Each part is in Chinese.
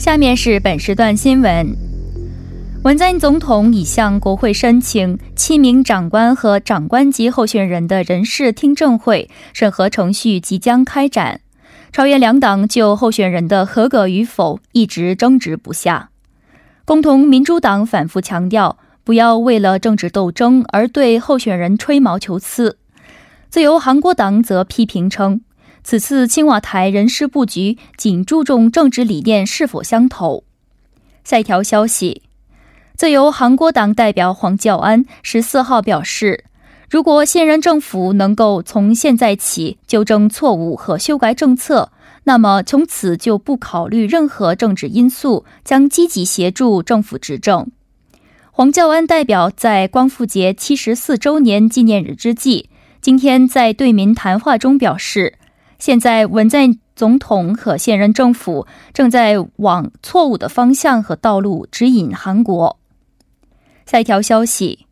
下面是本时段新闻。文在寅总统已向国会申请七名长官和长官级候选人的人事听证会审核程序即将开展。朝野两党就候选人的合格与否一直争执不下。共同民主党反复强调，不要为了政治斗争而对候选人吹毛求疵。自由韩国党则批评称。此次青瓦台人事布局仅注重政治理念是否相投。下一条消息，自由韩国党代表黄教安十四号表示，如果现任政府能够从现在起纠正错误和修改政策，那么从此就不考虑任何政治因素，将积极协助政府执政。黄教安代表在光复节七十四周年纪念日之际，今天在对民谈话中表示。现在，文在总统和现任政府正在往错误的方向和道路指引韩国。下一条消息，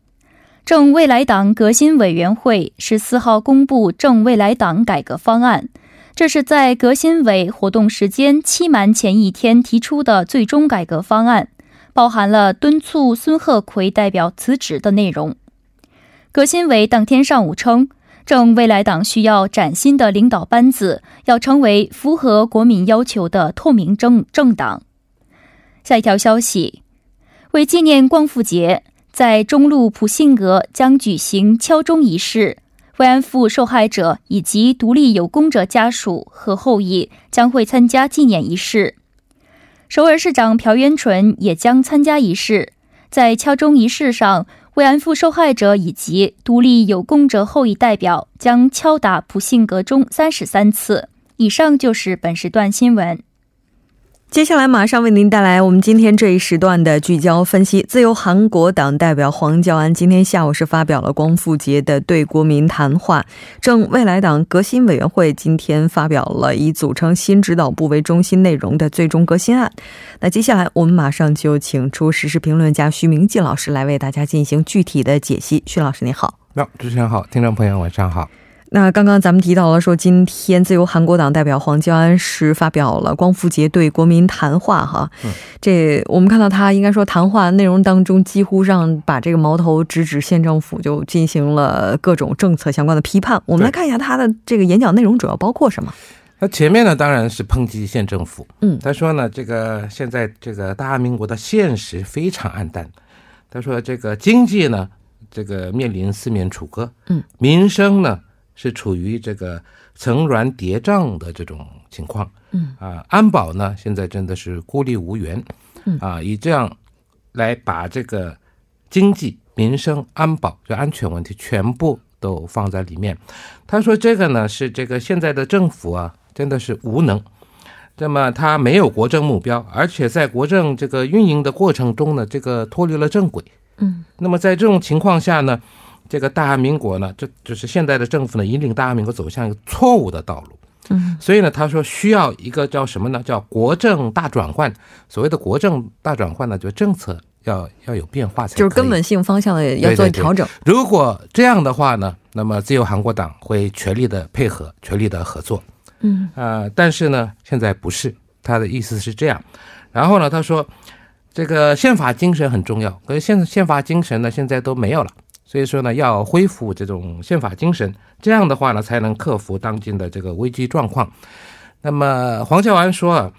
正未来党革新委员会十四号公布正未来党改革方案，这是在革新委活动时间期满前一天提出的最终改革方案，包含了敦促孙鹤奎代表辞职的内容。革新委当天上午称。正未来党需要崭新的领导班子，要成为符合国民要求的透明政政党。下一条消息，为纪念光复节，在中路普信阁将举行敲钟仪式，慰安妇受害者以及独立有功者家属和后裔将会参加纪念仪式。首尔市长朴元淳也将参加仪式，在敲钟仪式上。慰安妇受害者以及独立有功者后裔代表将敲打普信阁钟三十三次。以上就是本时段新闻。接下来马上为您带来我们今天这一时段的聚焦分析。自由韩国党代表黄教安今天下午是发表了光复节的对国民谈话。正未来党革新委员会今天发表了以组成新指导部为中心内容的最终革新案。那接下来我们马上就请出时事评论家徐明季老师来为大家进行具体的解析。徐老师您好，那主持人好，听众朋友晚上好。那刚刚咱们提到了说，今天自由韩国党代表黄教安是发表了光复节对国民谈话哈，这我们看到他应该说谈话内容当中几乎上把这个矛头直指县政府，就进行了各种政策相关的批判。我们来看一下他的这个演讲内容主要包括什么？那前面呢当然是抨击县政府，嗯，他说呢这个现在这个大韩民国的现实非常暗淡，他说这个经济呢这个面临四面楚歌，嗯，民生呢。是处于这个层峦叠嶂的这种情况，嗯。啊，安保呢现在真的是孤立无援，嗯。啊，以这样来把这个经济、民生、安保就安全问题全部都放在里面。他说这个呢是这个现在的政府啊真的是无能，那么他没有国政目标，而且在国政这个运营的过程中呢，这个脱离了正轨，嗯，那么在这种情况下呢。这个大韩民国呢，这就是现在的政府呢，引领大韩民国走向一个错误的道路。嗯，所以呢，他说需要一个叫什么呢？叫国政大转换。所谓的国政大转换呢，就政策要要有变化才就是根本性方向的要做调整。如果这样的话呢，那么自由韩国党会全力的配合，全力的合作。嗯啊，但是呢，现在不是他的意思是这样。然后呢，他说这个宪法精神很重要，可是宪宪法精神呢现在都没有了，所以说呢要恢复这种宪法精神，这样的话呢才能克服当今的这个危机状况。那么黄教安说啊，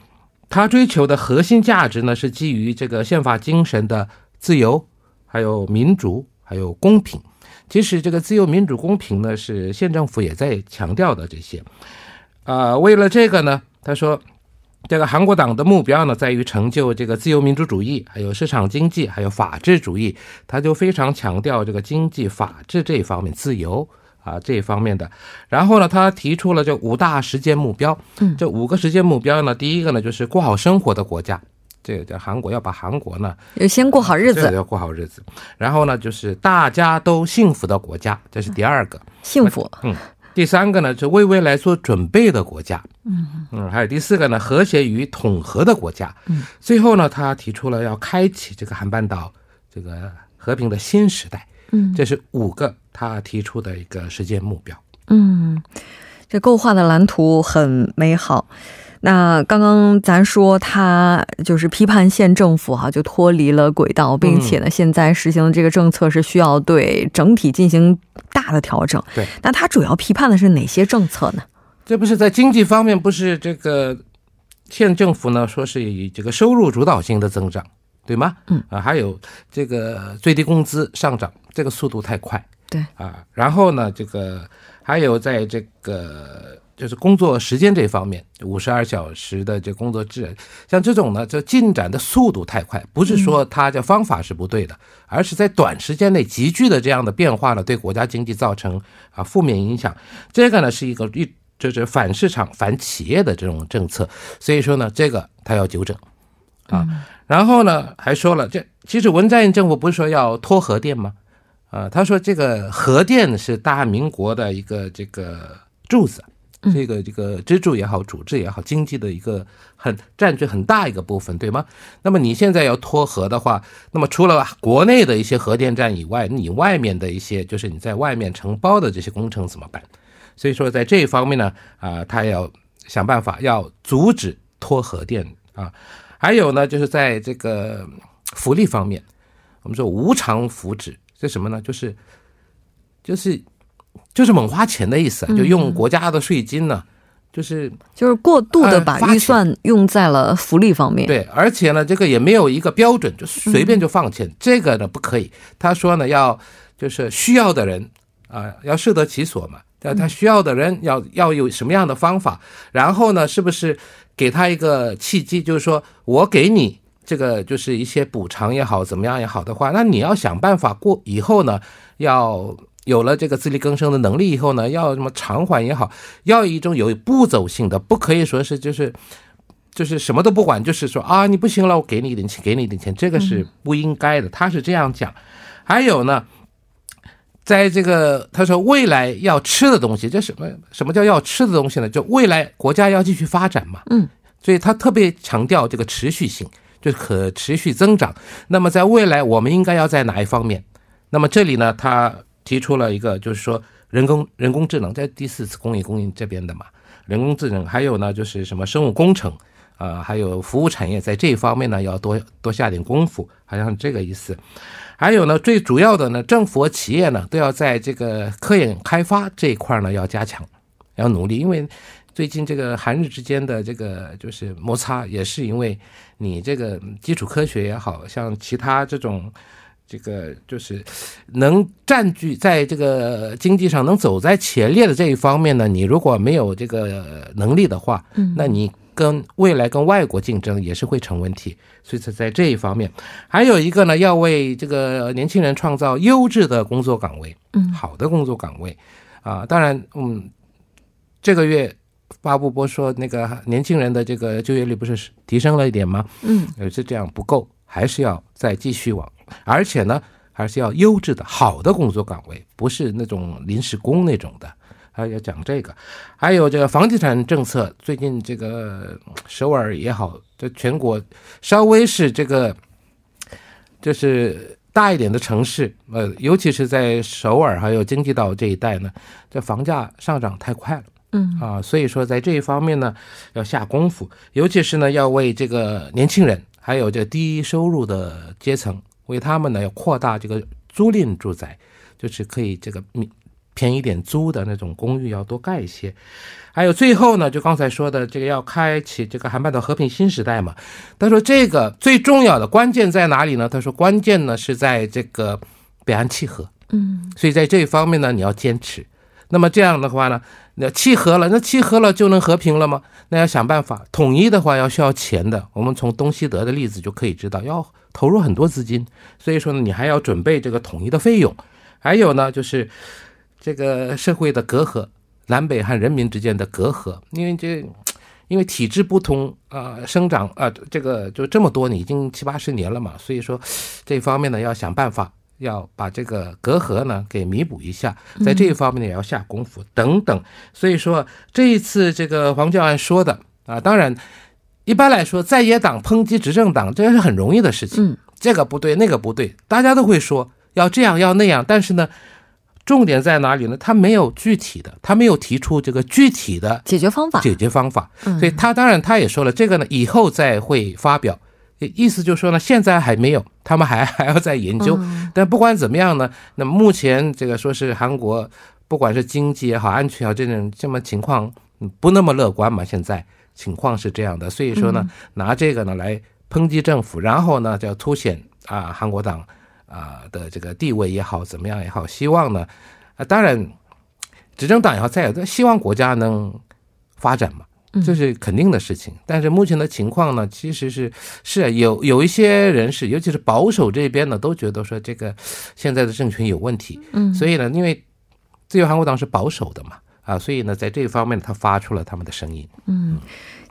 他追求的核心价值呢是基于这个宪法精神的自由，还有民主，还有公平。其实这个自由、民主、公平呢，是县政府也在强调的这些。啊，为了这个呢，他说，这个韩国党的目标呢，在于成就这个自由民主主义，还有市场经济，还有法治主义。他就非常强调这个经济、法治这一方面，自由啊这一方面的。然后呢，他提出了这五大实践目标。嗯，这五个实践目标呢，第一个呢，就是过好生活的国家。这个叫韩国要把韩国呢，要先过好日子，要过好日子。然后呢，就是大家都幸福的国家，这是第二个幸福。嗯，第三个呢，是为未来做准备的国家。嗯嗯，还有第四个呢，和谐与统合的国家。嗯，最后呢，他提出了要开启这个韩半岛这个和平的新时代。嗯，这是五个他提出的一个实践目标。嗯，这构画的蓝图很美好。那刚刚咱说他就是批判县政府哈，就脱离了轨道，并且呢，现在实行的这个政策是需要对整体进行大的调整。对，那他主要批判的是哪些政策呢？这不是在经济方面，不是这个县政府呢，说是以这个收入主导性的增长，对吗？嗯啊，还有这个最低工资上涨，这个速度太快。对啊，然后呢，这个还有在这个。就是工作时间这方面，五十二小时的这工作制，像这种呢，就进展的速度太快，不是说它的方法是不对的，而是在短时间内急剧的这样的变化呢，对国家经济造成啊负面影响。这个呢是一个一就是反市场、反企业的这种政策，所以说呢，这个他要纠正啊。然后呢，还说了，这其实文在寅政府不是说要拖核电吗？啊，他说这个核电是大民国的一个这个柱子。这个这个支柱也好，主质也好，经济的一个很占据很大一个部分，对吗？那么你现在要脱核的话，那么除了国内的一些核电站以外，你外面的一些就是你在外面承包的这些工程怎么办？所以说在这一方面呢，啊，他要想办法要阻止脱核电啊。还有呢，就是在这个福利方面，我们说无偿福祉，这什么呢？就是就是。就是猛花钱的意思，就用国家的税金呢，就是就是过度的把预算用在了福利方面。对，而且呢，这个也没有一个标准，就随便就放钱，这个呢不可以。他说呢，要就是需要的人啊，要适得其所嘛。要他需要的人要要有什么样的方法，然后呢，是不是给他一个契机，就是说我给你这个就是一些补偿也好，怎么样也好的话，那你要想办法过以后呢，要。有了这个自力更生的能力以后呢，要什么偿还也好，要一种有步骤性的，不可以说是就是就是什么都不管，就是说啊你不行了，我给你一点钱，给你一点钱，这个是不应该的。他是这样讲。还有呢，在这个他说未来要吃的东西，这什么什么叫要吃的东西呢？就未来国家要继续发展嘛。嗯，所以他特别强调这个持续性，就是可持续增长。那么在未来我们应该要在哪一方面？那么这里呢，他。提出了一个，就是说人工人工智能在第四次工业供应这边的嘛，人工智能还有呢，就是什么生物工程啊，还有服务产业，在这一方面呢，要多多下点功夫，好像这个意思。还有呢，最主要的呢，政府和企业呢，都要在这个科研开发这一块呢，要加强，要努力，因为最近这个韩日之间的这个就是摩擦，也是因为你这个基础科学也好像其他这种。这个就是能占据在这个经济上能走在前列的这一方面呢，你如果没有这个能力的话，嗯，那你跟未来跟外国竞争也是会成问题。所以，在这一方面，还有一个呢，要为这个年轻人创造优质的工作岗位，嗯，好的工作岗位，啊，当然，嗯，这个月发布播说那个年轻人的这个就业率不是提升了一点吗？嗯，呃是这样不够，还是要再继续往。而且呢，还是要优质的好的工作岗位，不是那种临时工那种的。还要讲这个，还有这个房地产政策。最近这个首尔也好，这全国稍微是这个，就是大一点的城市，呃，尤其是在首尔还有京畿道这一带呢，这房价上涨太快了。嗯啊，所以说在这一方面呢，要下功夫，尤其是呢，要为这个年轻人，还有这低收入的阶层，为他们呢要扩大这个租赁住宅，就是可以这个便宜点租的那种公寓要多盖一些。还有最后呢，就刚才说的这个要开启这个韩半岛和平新时代嘛。他说这个最重要的关键在哪里呢？他说关键呢是在这个北岸契合。嗯，所以在这一方面呢，你要坚持。那么这样的话呢，那契合了，那契合了就能和平了吗？那要想办法统一的话，要需要钱的。我们从东西德的例子就可以知道，要投入很多资金。所以说呢，你还要准备这个统一的费用。还有呢，就是这个社会的隔阂，南北汉人民之间的隔阂，因为这因为体制不同啊，生长啊，这个就这么多年，已经七八十年了嘛。所以说这方面呢，要想办法。要把这个隔阂呢给弥补一下，在这一方面呢也要下功夫等等。所以说这一次这个黄教案说的啊，当然一般来说在野党抨击执政党，这是很容易的事情。这个不对，那个不对，大家都会说要这样要那样。但是呢，重点在哪里呢？他没有具体的，他没有提出这个具体的解决方法。解决方法。所以他当然他也说了，这个呢以后再会发表。意思就是说呢，现在还没有，他们还 还要再研究。但不管怎么样呢，那目前这个说是韩国，不管是经济也好，安全也好，这种这么情况不那么乐观嘛。现在情况是这样的，所以说呢，拿这个呢来抨击政府，然后呢就要凸显啊韩国党啊的这个地位也好，怎么样也好，希望呢啊当然执政党也好，再有希望国家能发展嘛。这是肯定的事情，但是目前的情况呢，其实是是有有一些人士，尤其是保守这边呢，都觉得说这个现在的政权有问题。嗯，所以呢，因为自由韩国党是保守的嘛，啊，所以呢，在这一方面他发出了他们的声音。嗯，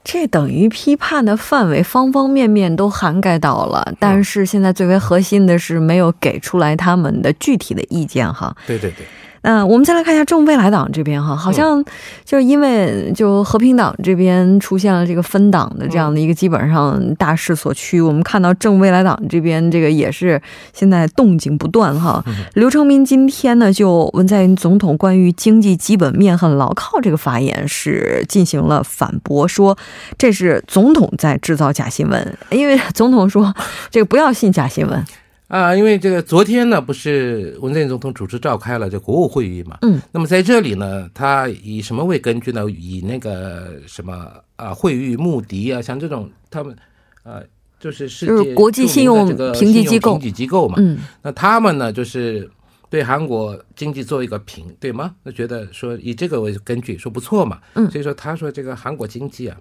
这等于批判的范围方方面面都涵盖到了，但是现在最为核心的是没有给出来他们的具体的意见哈。对对对。嗯，我们再来看一下正未来党这边哈，好像就是因为就和平党这边出现了这个分党的这样的一个基本上大势所趋，我们看到正未来党这边这个也是现在动静不断哈。刘成民今天呢就文在寅总统关于经济基本面很牢靠这个发言是进行了反驳，说这是总统在制造假新闻，因为总统说这个不要信假新闻。啊，因为这个昨天呢，不是文在寅总统主持召开了这国务会议嘛？嗯，那么在这里呢，他以什么为根据呢？以那个什么啊，惠誉、穆迪啊，像这种他们，呃，就是世界国际信用评级机构评级机构嘛。嗯，那他们呢，就是对韩国经济做一个评，对吗？那觉得说以这个为根据，说不错嘛。嗯，所以说他说这个韩国经济啊，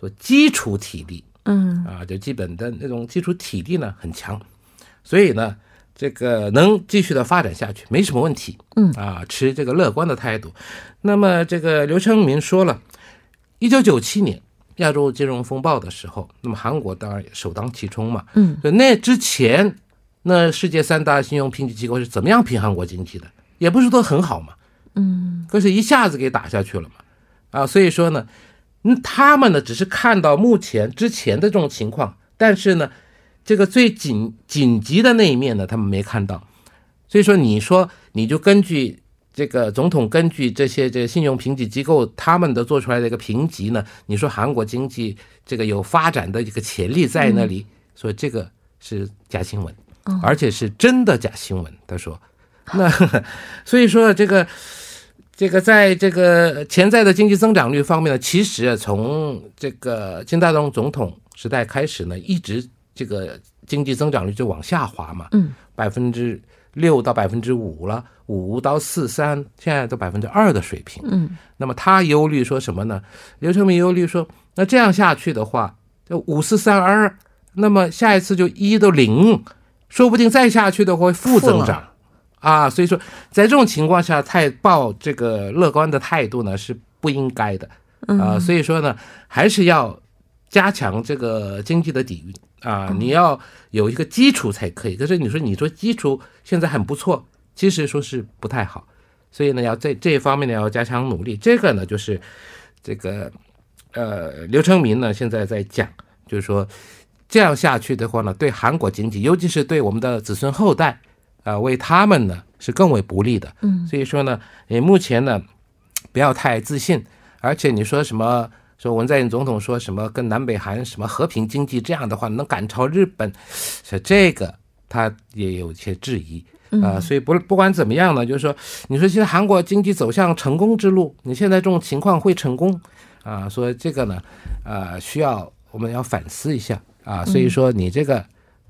说基础体力，嗯，啊，就基本的那种基础体力呢很强。所以呢，这个能继续的发展下去，没什么问题。嗯啊，持这个乐观的态度。那么这个刘成明说了，一九九七年亚洲金融风暴的时候，那么韩国当然首当其冲嘛。嗯，那之前，那世界三大信用评级机构是怎么样评韩国经济的？也不是都很好嘛。嗯，可是一下子给打下去了嘛。啊，所以说呢，嗯，他们呢只是看到目前之前的这种情况，但是呢。这个最紧紧急的那一面呢，他们没看到，所以说你说你就根据这个总统根据这些这个信用评级机构他们的做出来的一个评级呢，你说韩国经济这个有发展的一个潜力在那里，所以这个是假新闻，而且是真的假新闻。他说，那 所以说这个这个在这个潜在的经济增长率方面呢，其实从这个金大中总统时代开始呢，一直。这个经济增长率就往下滑嘛，嗯，百分之六到百分之五了，五到四三，现在都百分之二的水平，嗯，那么他忧虑说什么呢？刘成明忧虑说，那这样下去的话，就五四三二，那么下一次就一到零，说不定再下去的话会负增长，啊，所以说在这种情况下，太抱这个乐观的态度呢是不应该的，啊，所以说呢还是要加强这个经济的底蕴。啊，你要有一个基础才可以。可是你说，你说基础现在很不错，其实说是不太好。所以呢，要在这一方面呢要加强努力。这个呢，就是这个呃，刘成明呢现在在讲，就是说这样下去的话呢，对韩国经济，尤其是对我们的子孙后代啊，为他们呢是更为不利的。嗯，所以说呢，也目前呢不要太自信而且你说什么？说文在寅总统说什么跟南北韩什么和平经济这样的话能赶超日本，说这个他也有些质疑啊。所以不不管怎么样呢，就是说，你说现在韩国经济走向成功之路，你现在这种情况会成功啊？说这个呢，啊，需要我们要反思一下啊。所以说你这个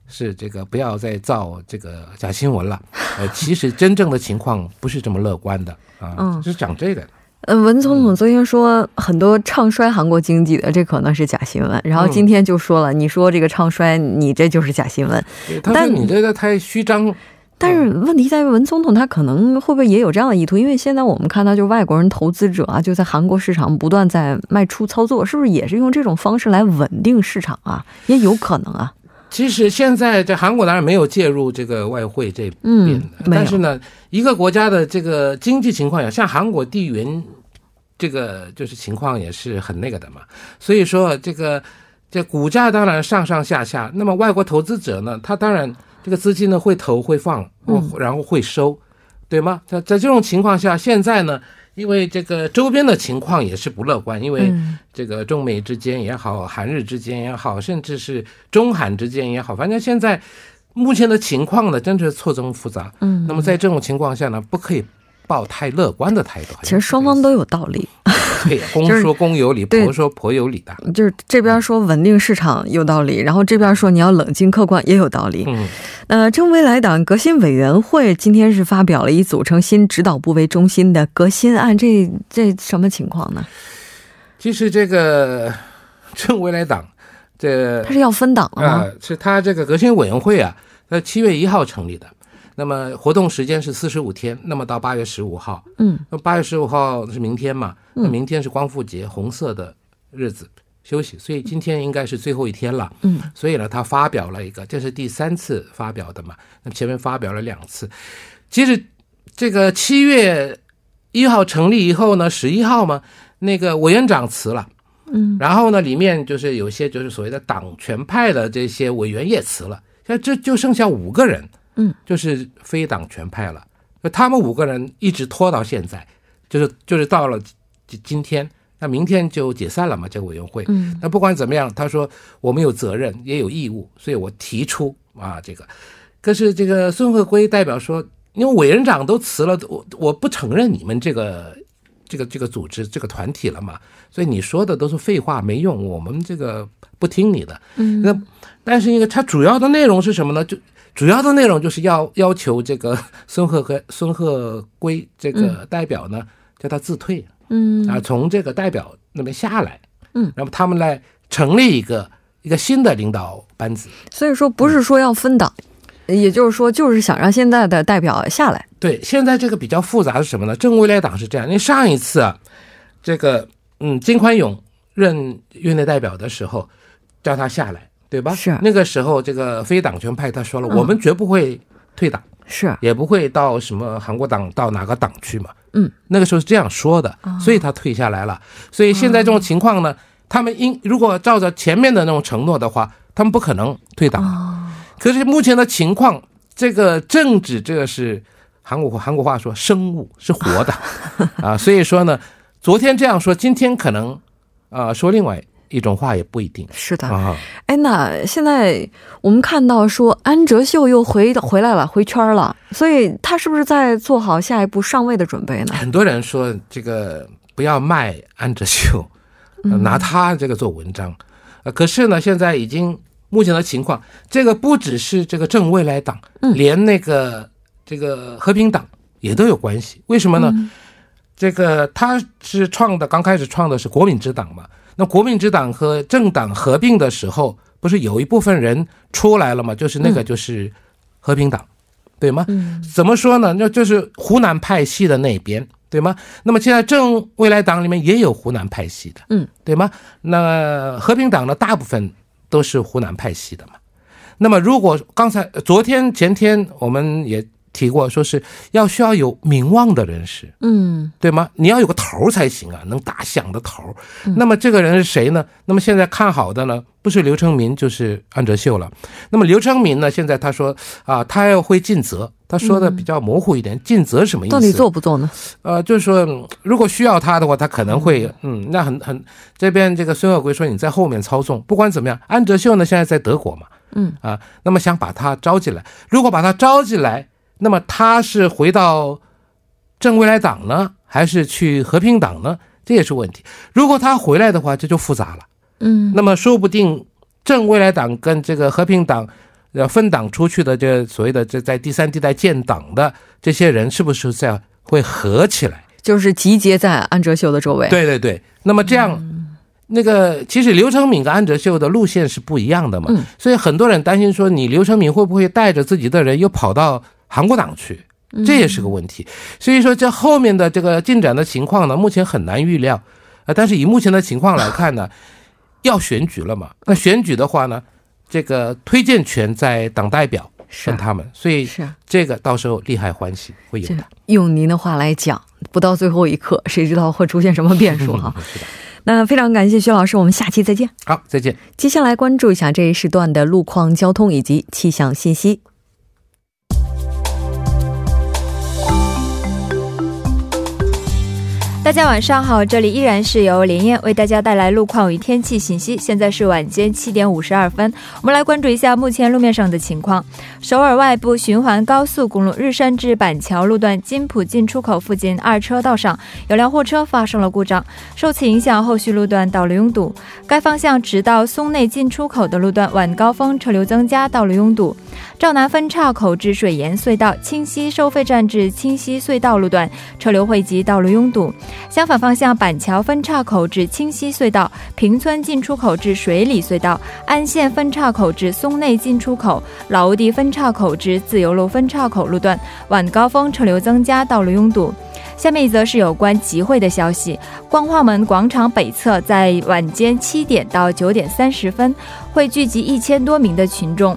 是这个不要再造这个假新闻了。呃，其实真正的情况不是这么乐观的啊，是讲这个。嗯，文总统昨天说很多唱衰韩国经济的，这可能是假新闻。然后今天就说了，你说这个唱衰，你这就是假新闻。但你这个太虚张。但是问题在于，文总统他可能会不会也有这样的意图？因为现在我们看到，就外国人投资者啊，就在韩国市场不断在卖出操作，是不是也是用这种方式来稳定市场啊？也有可能啊。其实现在这韩国当然没有介入这个外汇这边，但是呢，一个国家的这个经济情况呀，像韩国地缘这个就是情况也是很那个的嘛。所以说这个这股价当然上上下下，那么外国投资者呢，他当然这个资金呢会投会放，然后会收，对吗？在在这种情况下，现在呢？因为这个周边的情况也是不乐观，因为这个中美之间也好，韩日之间也好，甚至是中韩之间也好，反正现在目前的情况呢，真是错综复杂。嗯，那么在这种情况下呢，不可以抱太乐观的态度。其实双方都有道理。对，公说公有理，婆说婆有理的。就是这边说稳定市场有道理，然后这边说你要冷静客观也有道理。嗯，呃，正未来党革新委员会今天是发表了以组成新指导部为中心的革新案，这这什么情况呢？其实这个正未来党，这他是要分党了吗？是他这个革新委员会啊，在七月一号成立的。那么活动时间是四十五天，那么到八月十五号，嗯，那八月十五号是明天嘛？那明天是光复节，红色的日子休息，所以今天应该是最后一天了，嗯，所以呢，他发表了一个，这是第三次发表的嘛？那前面发表了两次，其实这个七月一号成立以后呢，十一号嘛，那个委员长辞了，嗯，然后呢，里面就是有些就是所谓的党权派的这些委员也辞了，现在这就剩下五个人。嗯，就是非党全派了，他们五个人一直拖到现在，就是就是到了今今天，那明天就解散了嘛，这个委员会。嗯，那不管怎么样，他说我们有责任也有义务，所以我提出啊这个。可是这个孙鹤圭代表说，因为委员长都辞了，我我不承认你们这个这个这个组织这个团体了嘛，所以你说的都是废话，没用，我们这个不听你的。嗯，那但是一个它主要的内容是什么呢？就主要的内容就是要要求这个 孙鹤和孙鹤圭这个代表呢，叫他自退，嗯啊，从这个代表那边下来，嗯，那么他们来成立一个一个新的领导班子。所以说不是说要分党，也就是说就是想让现在的代表下来。对，现在这个比较复杂是什么呢？正未来党是这样，因为上一次啊，这个嗯金宽永任院内代表的时候，叫他下来。对吧？是那个时候，这个非党权派他说了，我们绝不会退党，是也不会到什么韩国党到哪个党去嘛。嗯，那个时候是这样说的，所以他退下来了。所以现在这种情况呢，他们应如果照着前面的那种承诺的话，他们不可能退党。可是目前的情况，这个政治这个是韩国韩国话说生物是活的 啊，所以说呢，昨天这样说，今天可能啊说另外。一种话也不一定是的啊！哎，那现在我们看到说安哲秀又回回来了，回圈了，所以他是不是在做好下一步上位的准备呢？很多人说这个不要卖安哲秀，拿他这个做文章。呃，可是呢，现在已经目前的情况，这个不只是这个正未来党，连那个这个和平党也都有关系。为什么呢？这个他是创的，刚开始创的是国民之党嘛。那国民之党和政党合并的时候，不是有一部分人出来了吗？就是那个就是和平党，对吗？怎么说呢？那就是湖南派系的那边，对吗？那么现在正未来党里面也有湖南派系的，嗯，对吗？那和平党的，大部分都是湖南派系的嘛。那么如果刚才昨天前天我们也提过，说是要需要有名望的人士，嗯，对吗？你要有个头才行啊，能打响的头。那么这个人是谁呢？那么现在看好的呢，不是刘成民就是安哲秀了。那么刘成民呢，现在他说啊，他要会尽责，他说的比较模糊一点，尽责什么意思？到底做不做呢？呃，就是说如果需要他的话，他可能会，嗯，那很很这边这个孙鹤圭说你在后面操纵，不管怎么样，安哲秀呢现在在德国嘛。嗯啊，那么想把他招进来，如果把他招进来，那么他是回到正未来党呢，还是去和平党呢？这也是问题。如果他回来的话，这就复杂了。嗯，那么说不定正未来党跟这个和平党要分党出去的，这所谓的这在第三地带建党的这些人，是不是在会合起来？就是集结在安哲秀的周围。对对对，那么这样。那个其实刘成敏跟安哲秀的路线是不一样的嘛，所以很多人担心说你刘成敏会不会带着自己的人又跑到韩国党去，这也是个问题。所以说这后面的这个进展的情况呢，目前很难预料。啊，但是以目前的情况来看呢，要选举了嘛，那选举的话呢，这个推荐权在党代表跟他们，所以是这个到时候利害关系会有的。用您的话来讲，不到最后一刻，谁知道会出现什么变数哈？那非常感谢薛老师，我们下期再见。好，再见。接下来关注一下这一时段的路况、交通以及气象信息。大家晚上好，这里依然是由连燕为大家带来路况与天气信息。现在是晚间七点五十二分，我们来关注一下目前路面上的情况。首尔外部循环高速公路日山至板桥路段金浦进出口附近二车道上有辆货车发生了故障，受此影响，后续路段道路拥堵。该方向直到松内进出口的路段晚高峰车流增加，道路拥堵。赵南分岔口至水岩隧道、清溪收费站至清溪隧道路段车流汇集，道路拥堵。相反方向，板桥分岔口至清溪隧道、平村进出口至水里隧道、安县分岔口至松内进出口、老屋地分岔口至自由路分岔口路段晚高峰车流增加，道路拥堵。下面一则是有关集会的消息：光化门广场北侧在晚间七点到九点三十分会聚集一千多名的群众。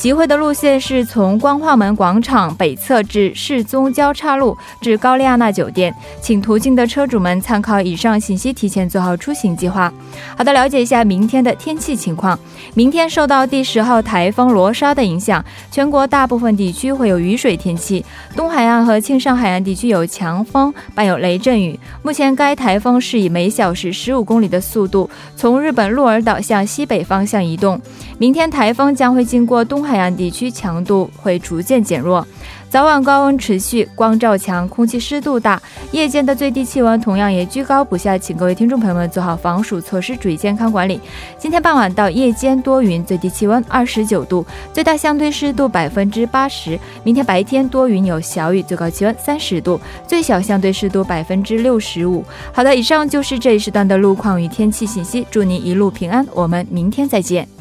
集会的路线是从光化门广场北侧至世宗交叉路至高丽亚娜酒店，请途经的车主们参考以上信息，提前做好出行计划。好的，了解一下明天的天气情况。明天受到第十号台风罗莎的影响，全国大部分地区会有雨水天气，东海岸和庆尚海岸地区有强风，伴有雷阵雨。目前该台风是以每小时十五公里的速度从日本鹿儿岛向西北方向移动。明天台风将会经过东海岸地区，强度会逐渐减弱。早晚高温持续，光照强，空气湿度大，夜间的最低气温同样也居高不下，请各位听众朋友们做好防暑措施，注意健康管理。今天傍晚到夜间多云，最低气温二十九度，最大相对湿度百分之八十。明天白天多云有小雨，最高气温三十度，最小相对湿度百分之六十五。好的，以上就是这一时段的路况与天气信息，祝您一路平安，我们明天再见。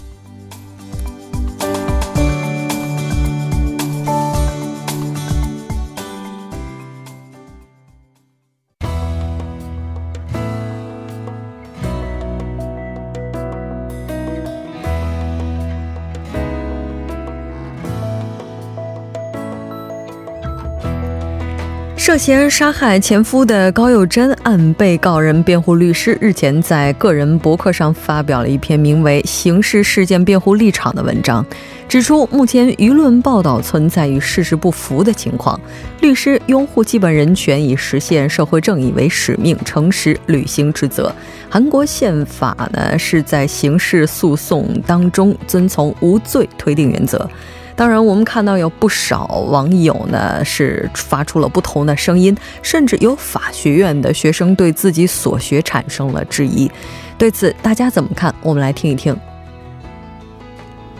涉嫌杀害前夫的高佑贞案被告人辩护律师日前在个人博客上发表了一篇名为《刑事事件辩护立场》的文章，指出目前舆论报道存在与事实不符的情况。律师拥护基本人权，以实现社会正义为使命，诚实履行职责。韩国宪法呢是在刑事诉讼当中遵从无罪推定原则。当然，我们看到有不少网友呢是发出了不同的声音，甚至有法学院的学生对自己所学产生了质疑。对此，大家怎么看？我们来听一听。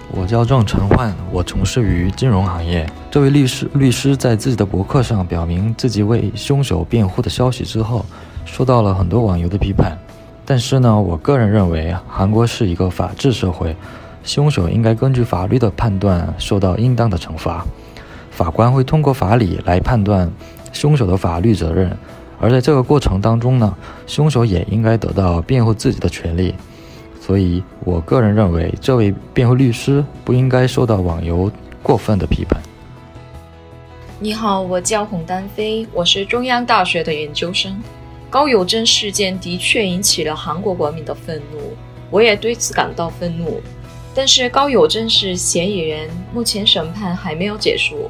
我叫郑晨焕，我从事于金融行业。这位律师律师在自己的博客上表明自己为凶手辩护的消息之后，受到了很多网友的批判。但是呢，我个人认为，韩国是一个法治社会。凶手应该根据法律的判断受到应当的惩罚，法官会通过法理来判断凶手的法律责任，而在这个过程当中呢，凶手也应该得到辩护自己的权利。所以我个人认为，这位辩护律师不应该受到网友过分的批判。你好，我叫洪丹飞，我是中央大学的研究生。高友贞事件的确引起了韩国国民的愤怒，我也对此感到愤怒。但是高友珍是嫌疑人，目前审判还没有结束，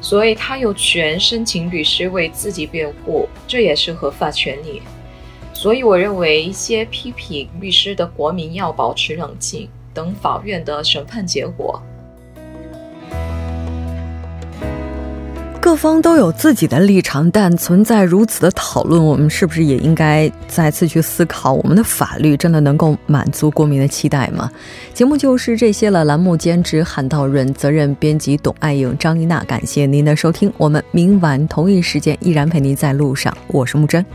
所以他有权申请律师为自己辩护，这也是合法权利。所以我认为一些批评律师的国民要保持冷静，等法院的审判结果。各方都有自己的立场，但存在如此的讨论，我们是不是也应该再次去思考，我们的法律真的能够满足国民的期待吗？节目就是这些了。栏目兼职韩道润，责任编辑董爱颖、张一娜，感谢您的收听。我们明晚同一时间依然陪您在路上，我是木真。